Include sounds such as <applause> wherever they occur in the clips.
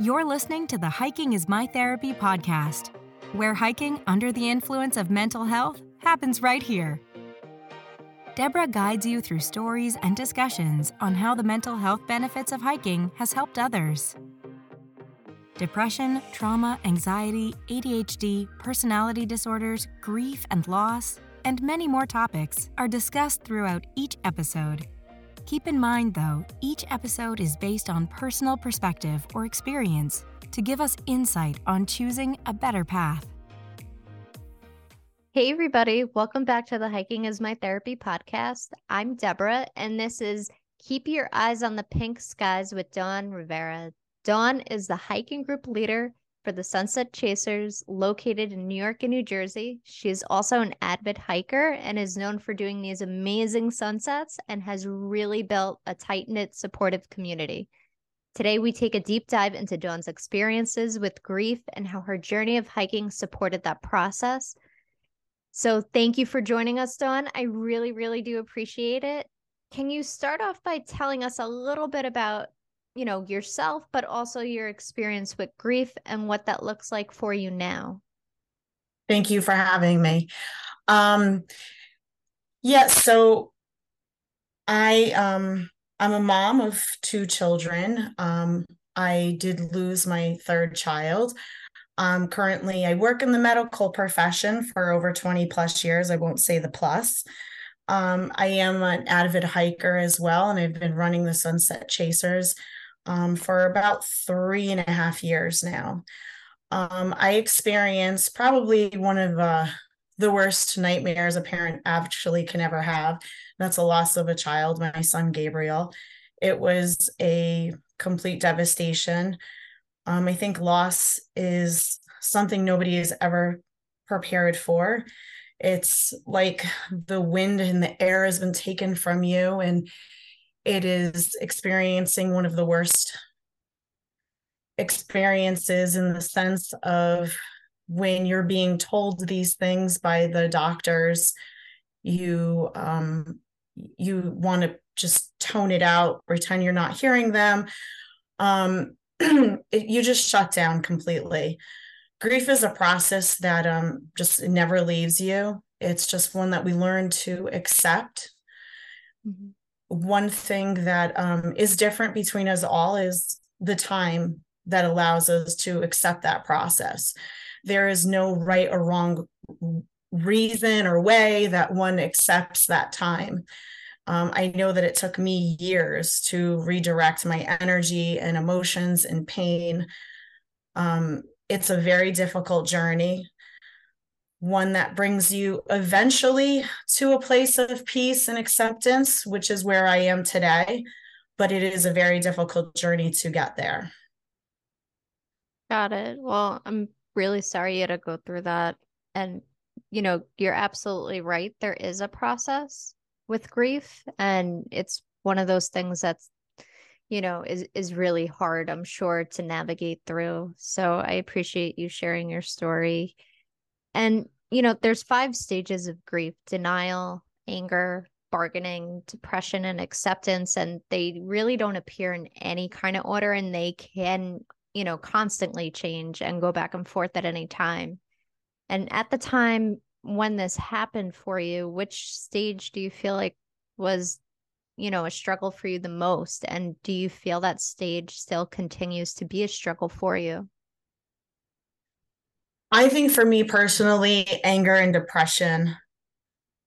You're listening to the Hiking is My Therapy podcast, where hiking under the influence of mental health happens right here. Deborah guides you through stories and discussions on how the mental health benefits of hiking has helped others. Depression, trauma, anxiety, ADHD, personality disorders, grief and loss, and many more topics are discussed throughout each episode. Keep in mind, though, each episode is based on personal perspective or experience to give us insight on choosing a better path. Hey, everybody, welcome back to the Hiking is My Therapy podcast. I'm Deborah, and this is Keep Your Eyes on the Pink Skies with Dawn Rivera. Dawn is the hiking group leader for the Sunset Chasers located in New York and New Jersey. She is also an avid hiker and is known for doing these amazing sunsets and has really built a tight knit, supportive community. Today, we take a deep dive into Dawn's experiences with grief and how her journey of hiking supported that process. So, thank you for joining us, Dawn. I really, really do appreciate it. Can you start off by telling us a little bit about you know yourself but also your experience with grief and what that looks like for you now. Thank you for having me. Um yeah so i um i'm a mom of two children. Um i did lose my third child. Um currently i work in the medical profession for over 20 plus years. I won't say the plus. Um, I am an avid hiker as well, and I've been running the Sunset Chasers um, for about three and a half years now. Um, I experienced probably one of uh, the worst nightmares a parent actually can ever have. That's a loss of a child, my son Gabriel. It was a complete devastation. Um, I think loss is something nobody is ever prepared for. It's like the wind and the air has been taken from you, and it is experiencing one of the worst experiences in the sense of when you're being told these things by the doctors you um you want to just tone it out pretend you're not hearing them. Um <clears throat> it, you just shut down completely. Grief is a process that um just never leaves you. It's just one that we learn to accept. Mm-hmm one thing that um, is different between us all is the time that allows us to accept that process. There is no right or wrong reason or way that one accepts that time. Um, I know that it took me years to redirect my energy and emotions and pain. Um, it's a very difficult journey one that brings you eventually to a place of peace and acceptance, which is where I am today. But it is a very difficult journey to get there. Got it. Well, I'm really sorry you had to go through that. And, you know, you're absolutely right. There is a process with grief, and it's one of those things that's you know is is really hard i'm sure to navigate through so i appreciate you sharing your story and you know, there's five stages of grief denial, anger, bargaining, depression, and acceptance. And they really don't appear in any kind of order and they can, you know, constantly change and go back and forth at any time. And at the time when this happened for you, which stage do you feel like was, you know, a struggle for you the most? And do you feel that stage still continues to be a struggle for you? I think for me personally, anger and depression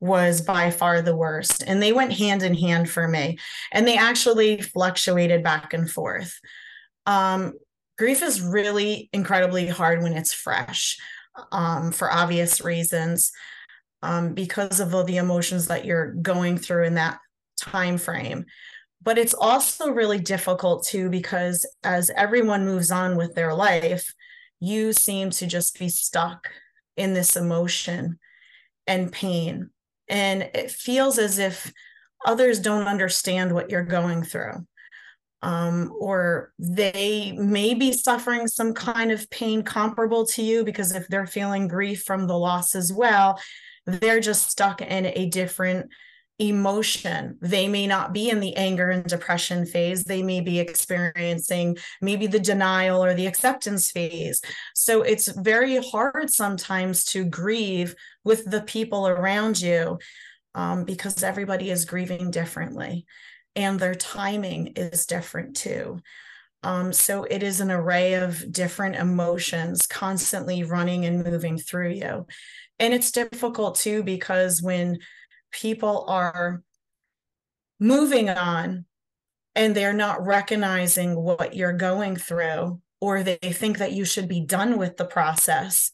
was by far the worst. And they went hand in hand for me. And they actually fluctuated back and forth. Um, grief is really incredibly hard when it's fresh um, for obvious reasons um, because of all the emotions that you're going through in that time frame but it's also really difficult too because as everyone moves on with their life you seem to just be stuck in this emotion and pain. And it feels as if others don't understand what you're going through. Um, or they may be suffering some kind of pain comparable to you because if they're feeling grief from the loss as well, they're just stuck in a different emotion. They may not be in the anger and depression phase. They may be experiencing maybe the denial or the acceptance phase. So it's very hard sometimes to grieve with the people around you um, because everybody is grieving differently and their timing is different too. Um, so it is an array of different emotions constantly running and moving through you. And it's difficult too because when people are moving on and they're not recognizing what you're going through or they think that you should be done with the process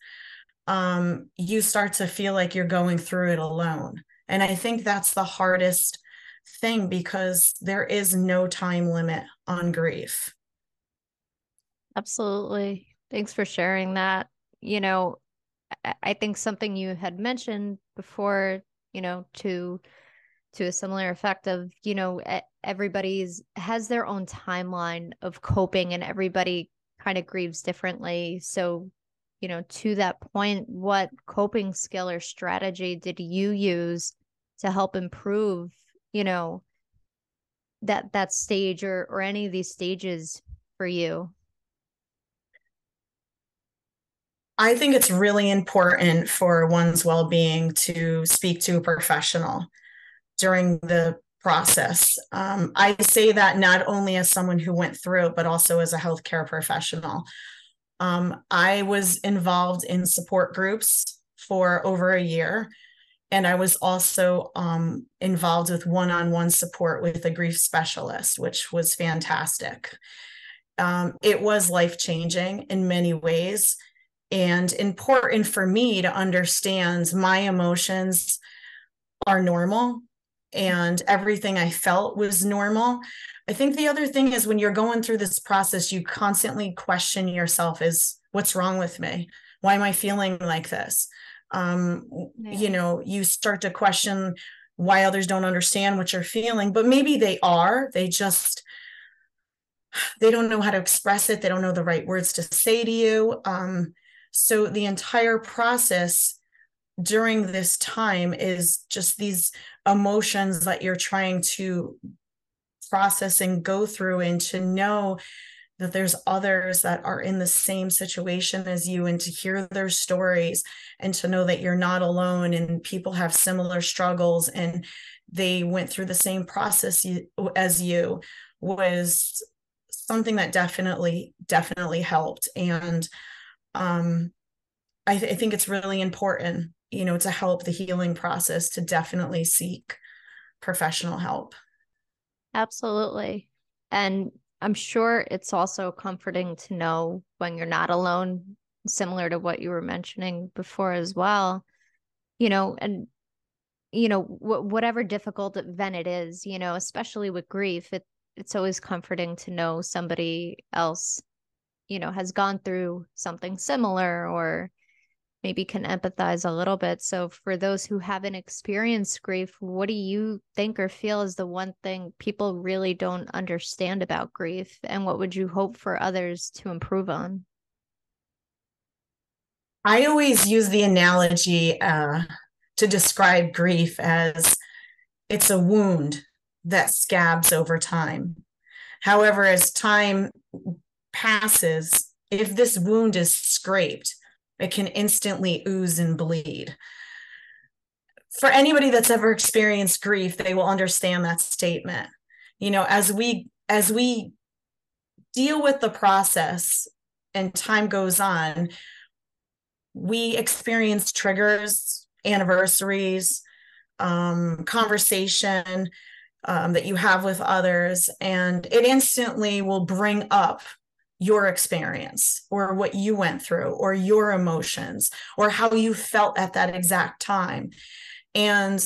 um, you start to feel like you're going through it alone. And i think that's the hardest thing because there is no time limit on grief. Absolutely. Thanks for sharing that. You know i think something you had mentioned before you know, to to a similar effect of, you know, everybody's has their own timeline of coping and everybody kind of grieves differently. So, you know, to that point, what coping skill or strategy did you use to help improve, you know, that that stage or or any of these stages for you? I think it's really important for one's well being to speak to a professional during the process. Um, I say that not only as someone who went through it, but also as a healthcare professional. Um, I was involved in support groups for over a year. And I was also um, involved with one on one support with a grief specialist, which was fantastic. Um, it was life changing in many ways and important for me to understand my emotions are normal and everything I felt was normal. I think the other thing is when you're going through this process, you constantly question yourself is what's wrong with me? Why am I feeling like this? Um, yeah. You know, you start to question why others don't understand what you're feeling, but maybe they are. They just, they don't know how to express it. They don't know the right words to say to you. Um, so the entire process during this time is just these emotions that you're trying to process and go through and to know that there's others that are in the same situation as you and to hear their stories and to know that you're not alone and people have similar struggles and they went through the same process as you was something that definitely definitely helped. And um, I, th- I think it's really important, you know, to help the healing process to definitely seek professional help. Absolutely. And I'm sure it's also comforting to know when you're not alone, similar to what you were mentioning before as well. You know, and you know, wh- whatever difficult event it is, you know, especially with grief, it it's always comforting to know somebody else you know has gone through something similar or maybe can empathize a little bit. So for those who haven't experienced grief what do you think or feel is the one thing people really don't understand about grief? And what would you hope for others to improve on? I always use the analogy uh, to describe grief as it's a wound that scabs over time. However as time passes, if this wound is scraped, it can instantly ooze and bleed. For anybody that's ever experienced grief, they will understand that statement. You know, as we as we deal with the process and time goes on, we experience triggers, anniversaries, um, conversation um, that you have with others, and it instantly will bring up your experience or what you went through or your emotions or how you felt at that exact time. And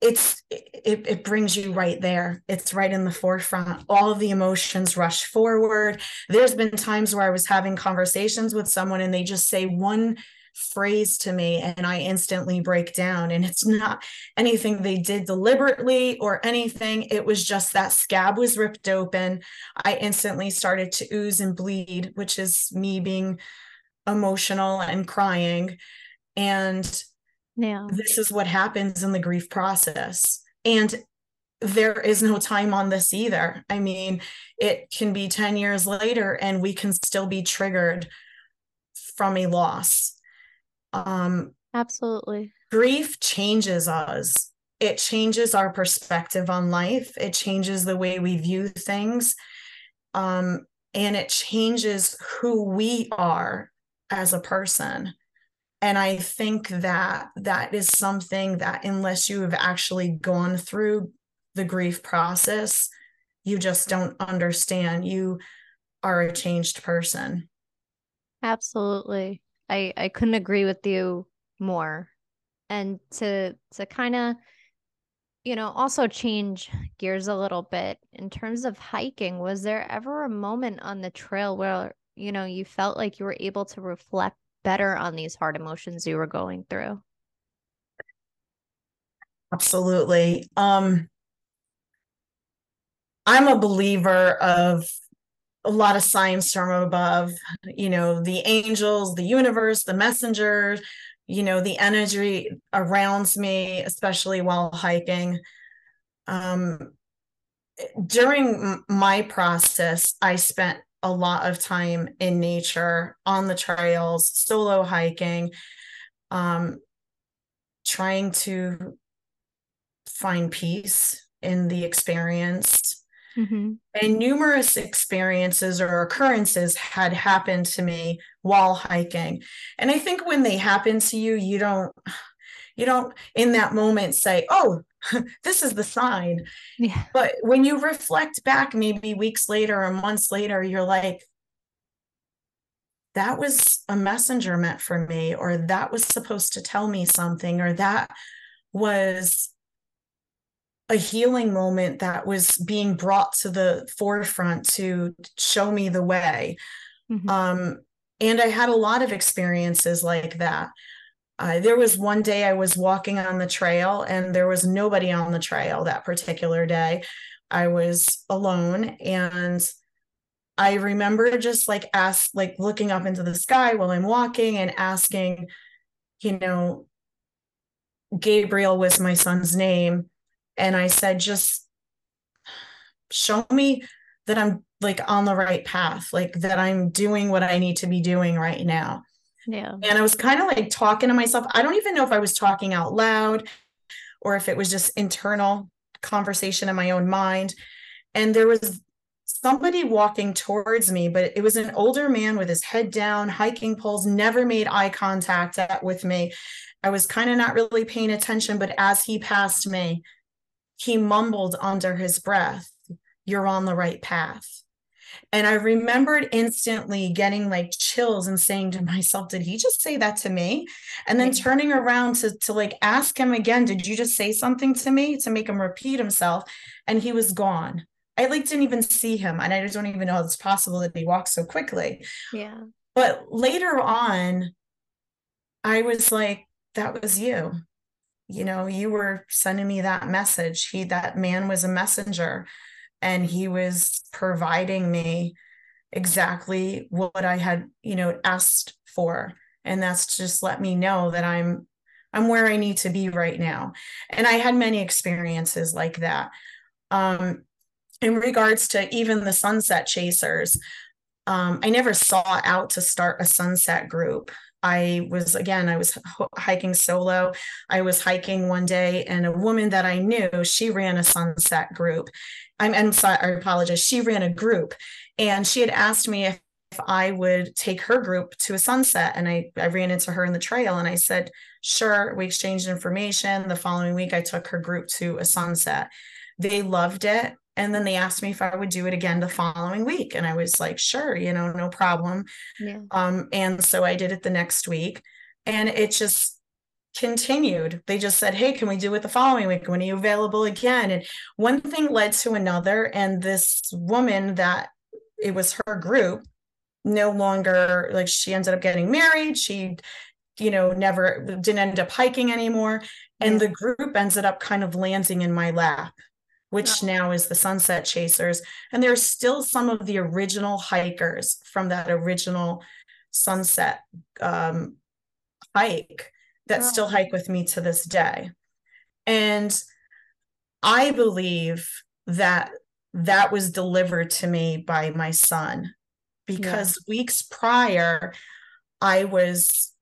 it's it, it brings you right there. It's right in the forefront. All of the emotions rush forward. There's been times where i was having conversations with someone and they just say one phrase to me and I instantly break down. And it's not anything they did deliberately or anything. It was just that scab was ripped open. I instantly started to ooze and bleed, which is me being emotional and crying. And Yeah. This is what happens in the grief process. And there is no time on this either. I mean, it can be 10 years later and we can still be triggered from a loss. Um, Absolutely. Grief changes us, it changes our perspective on life, it changes the way we view things. Um, and it changes who we are as a person. And i think that that is something that unless you have actually gone through the grief process you just don't understand. You are a changed person. Absolutely i i couldn't agree with you more. And to to kind of you know also change gears a little bit in terms of hiking was there ever a moment on the trail where you know you felt like you were able to reflect better on these hard emotions you were going through? Absolutely. Um i'm a believer of a lot of signs from above you know the angels the universe the messengers you know the energy around me especially while hiking um during my process i spent a lot of time in nature on the trails, solo hiking, um, trying to find peace in the experience. Mm-hmm. And numerous experiences or occurrences had happened to me while hiking. And I think when they happen to you, you don't, you don't in that moment say, oh, <laughs> this is the sign. Yeah. But when you reflect back, maybe weeks later or months later, you're like, that was a messenger meant for me, or that was supposed to tell me something, or that was a healing moment that was being brought to the forefront to show me the way. Mm-hmm. Um, and I had a lot of experiences like that. Uh, there was one day I was walking on the trail and there was nobody on the trail that particular day. I was alone and I remember just like ask like looking up into the sky while I'm walking and asking, you know, Gabriel was my son's name. And I said, just show me that I'm like on the right path, like that I'm doing what I need to be doing right now. Yeah. And I was kind of like talking to myself. I don't even know if I was talking out loud or if it was just internal conversation in my own mind. And there was somebody walking towards me, but it was an older man with his head down, hiking poles, never made eye contact with me. I was kind of not really paying attention, but as he passed me, he mumbled under his breath, You're on the right path. And I remembered instantly getting like chills and saying to <laughs> myself, did he just say that to me? And then turning around to, to like ask him again, did you just say something to me to make him repeat himself? And he was gone. I like didn't even see him. And I just don't even know it's possible that he walked so quickly. Yeah. But later on, I was like, that was you. You know, you were sending me that message. He, that man was a messenger and he was providing me exactly what I had, you know, asked for. And that's just let me know that I'm I'm where I need to be right now. And I had many experiences like that. Um, in regards to even the sunset chasers, um, I never saw out to start a sunset group. I was again, I was hiking solo. I was hiking one day, and a woman that I knew, she ran a sunset group, I'm, I'm sorry, I apologize. She ran a group and she had asked me if, if I would take her group to a sunset. And I, I ran into her in the trail and I said, sure. We exchanged information. The following week, I took her group to a sunset. They loved it. And then they asked me if I would do it again the following week. And I was like, sure, you know, no problem. Yeah. Um, and so I did it the next week. And it just continued. They just said, Hey, can we do it the following week? When are you available again? And one thing led to another. And this woman that it was her group no longer like she ended up getting married. She, you know, never didn't end up hiking anymore. And the group ended up kind of landing in my lap which now is the Sunset Chasers. And there's still some of the original hikers from that original sunset um, hike that wow. still hike with me to this day. And I believe that that was delivered to me by my son because yeah. weeks prior, I was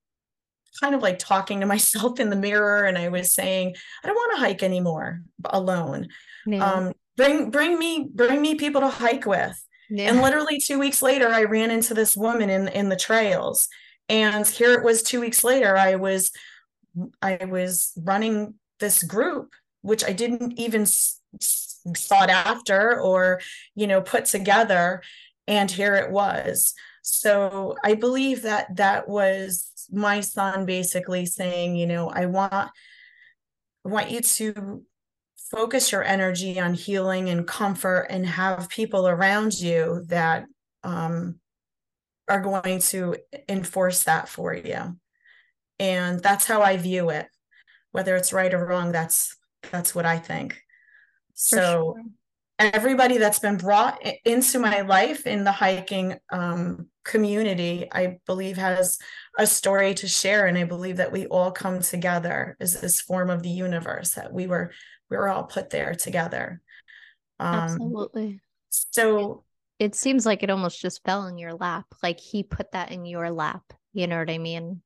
kind of like talking to <laughs> myself in the mirror and I was saying, I don't want to hike anymore alone. Yeah. Um, bring bring me bring me people to hike with. Yeah. And literally two weeks later, I ran into this woman in in the trails. And here it was two weeks later, I was I was running this group, which I didn't even sought after or, you know, put together. And here it was. So I believe that that was my son basically saying, you know, I want I want you to focus your energy on healing and comfort and have people around you that um, are going to enforce that for you. And that's how i view it. Whether it's right or wrong that's that's what i think. So sure. everybody that's been brought into my life in the hiking um, community i believe has a story to share. And i believe that we all come together as this form of the universe that we were we were all put there together. Um, absolutely. so it, it seems like it almost just fell in your lap like he put that in your lap you know what i mean?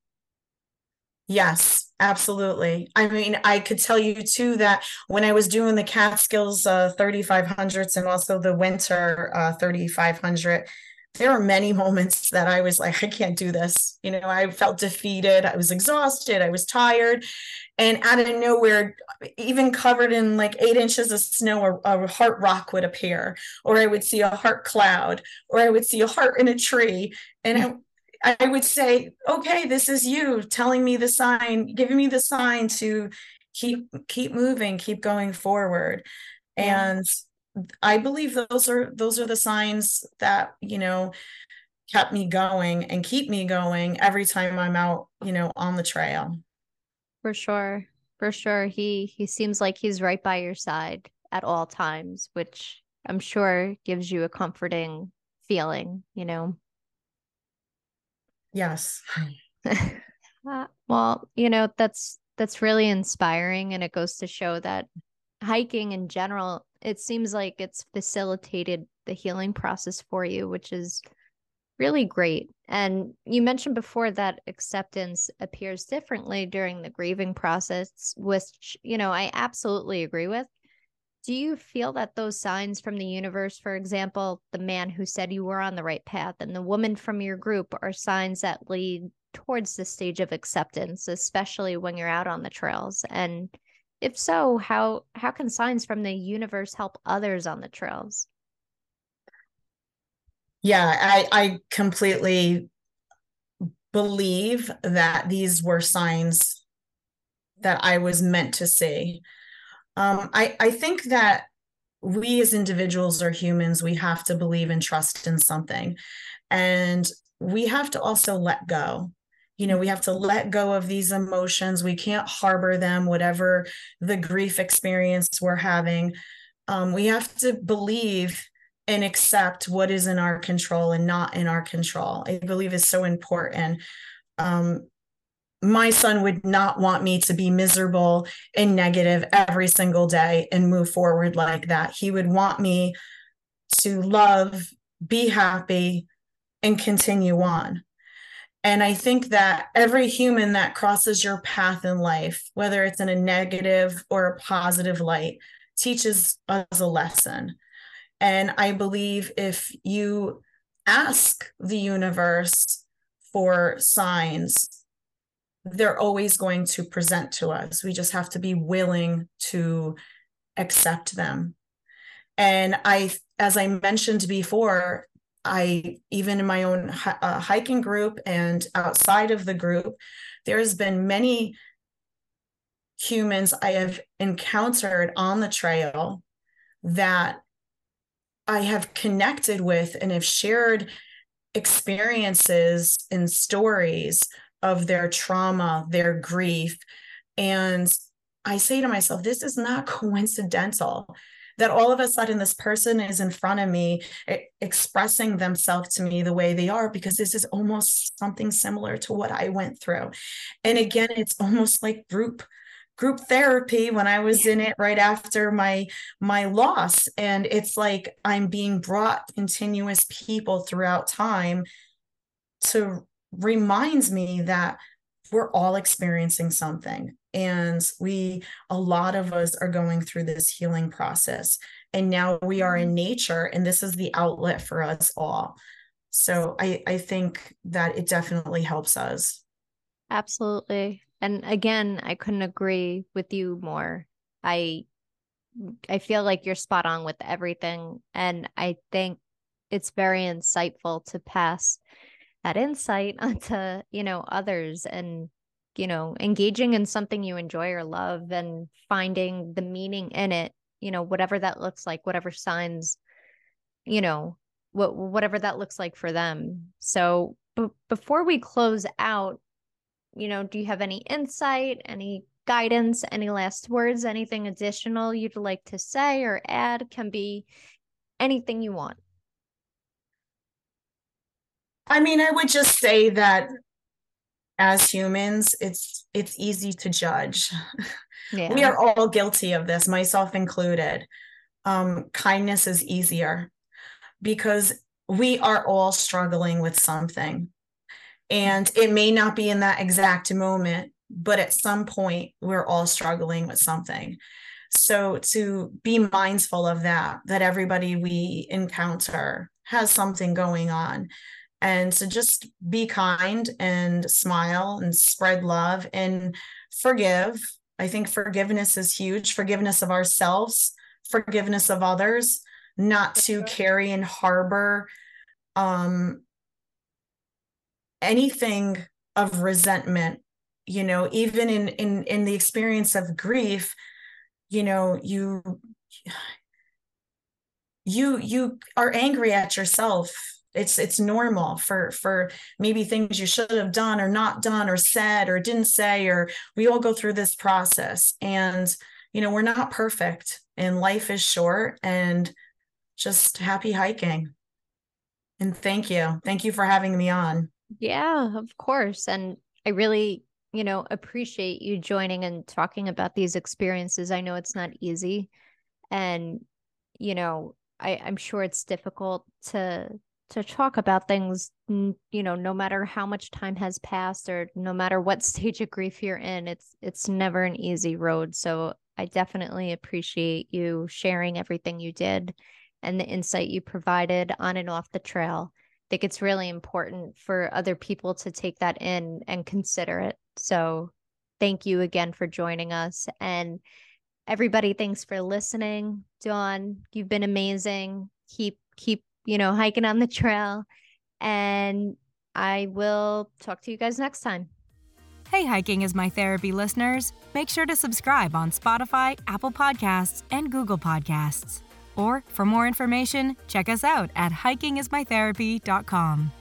Yes, absolutely. I mean, I could tell you too that when I was doing the Catskills uh, 3500s and also the winter uh, 3500, there were many moments that I was like, I can't do this. You know, I felt defeated. I was exhausted. I was tired. And out of nowhere, even covered in like eight inches of snow, a, a heart rock would appear, or I would see a heart cloud, or I would see a heart in a tree. And I, I would say, okay, this is you telling me the sign, giving me the sign to keep keep moving, keep going forward. Yeah. And I believe those are those are the signs that, you know, kept me going and keep me going every time I'm out, you know, on the trail. For sure. For sure. He he seems like he's right by your side at all times, which I'm sure gives you a comforting feeling, you know. Yes. <laughs> uh, well, you know, that's that's really inspiring and it goes to show that hiking in general, it seems like it's facilitated the healing process for you, which is really great. And you mentioned before that acceptance appears differently during the grieving process, which, you know, I absolutely agree with. Do you feel that those signs from the universe, for example, the man who said you were on the right path and the woman from your group, are signs that lead towards the stage of acceptance, especially when you're out on the trails? And if so, how how can signs from the universe help others on the trails? Yeah, I, I completely believe that these were signs that I was meant to see. Um, I, I think that we as individuals or humans, we have to believe and trust in something. And we have to also let go. You know, we have to let go of these emotions. We can't harbor them, whatever the grief experience we're having. Um, we have to believe and accept what is in our control and not in our control. I believe is so important. Um, my son would not want me to be miserable and negative every single day and move forward like that. He would want me to love, be happy, and continue on. And I think that every human that crosses your path in life, whether it's in a negative or a positive light, teaches us a lesson. And I believe if you ask the universe for signs they're always going to present to us. We just have to be willing to accept them. And I, as I mentioned before, I, even in my own uh, hiking group and outside of the group, there's been many humans I have encountered on the trail that I have connected with and have shared experiences and stories of their trauma, their grief. And I say to myself, this is not coincidental. That all of a sudden this person is in front of me expressing themselves to me the way they are because this is almost something similar to what I went through. And again, it's almost like group group therapy when I was in it right after my my loss. And it's like I'm being brought continuous people throughout time to reminds me that we're all experiencing something and we a lot of us are going through this healing process. And now we are in mm-hmm. nature and this is the outlet for us all. So i i think that it definitely helps us. Absolutely. And again i couldn't agree with you more. I i feel like you're spot on with everything and i think it's very insightful to pass that insight <laughs> onto you know others and you know engaging in something you enjoy or love and finding the meaning in it you know whatever that looks like whatever signs you know what whatever that looks like for them. So b- before we close out you know do you have any insight any guidance any last words anything additional you'd like to say or add? Can be anything you want. I mean, I would just say that as humans, it's it's easy to judge. <laughs> Yeah. we are all guilty of this, myself included. Um, kindness is easier because we are all struggling with something. And it may not be in that exact moment, but at some point, we're all struggling with something. So to be mindful of that, that everybody we encounter has something going on and so just be kind and smile and spread love and forgive. I think forgiveness is huge. Forgiveness of ourselves forgiveness of others not to carry and harbor um anything of resentment you know even in in in the experience of grief you know you you you are angry at yourself it's it's normal for for maybe things you should have done or not done or said or didn't say or we all go through this process. And you know we're not perfect and life is short and just happy hiking. And thank you. Thank you for having me on. Yeah of course. And i really you know appreciate you joining and talking about these experiences. I know it's not easy. And you know I, i'm sure it's difficult to to talk about things you know no matter how much time has passed or no matter what <laughs> stage of grief you're in it's it's never an easy road. So i definitely appreciate you sharing everything you did and the insight you provided on and off the trail. I think it's really important for other people to take that in and consider it. So thank you again for joining us. And everybody thanks for listening. Dawn you've been amazing. Keep keep you know, hiking on the trail. And I will talk to you guys next time. Hey, Hiking is My Therapy listeners. Make sure to subscribe on Spotify, Apple Podcasts, and Google Podcasts. Or for more information, check us out at hikingismytherapy.com.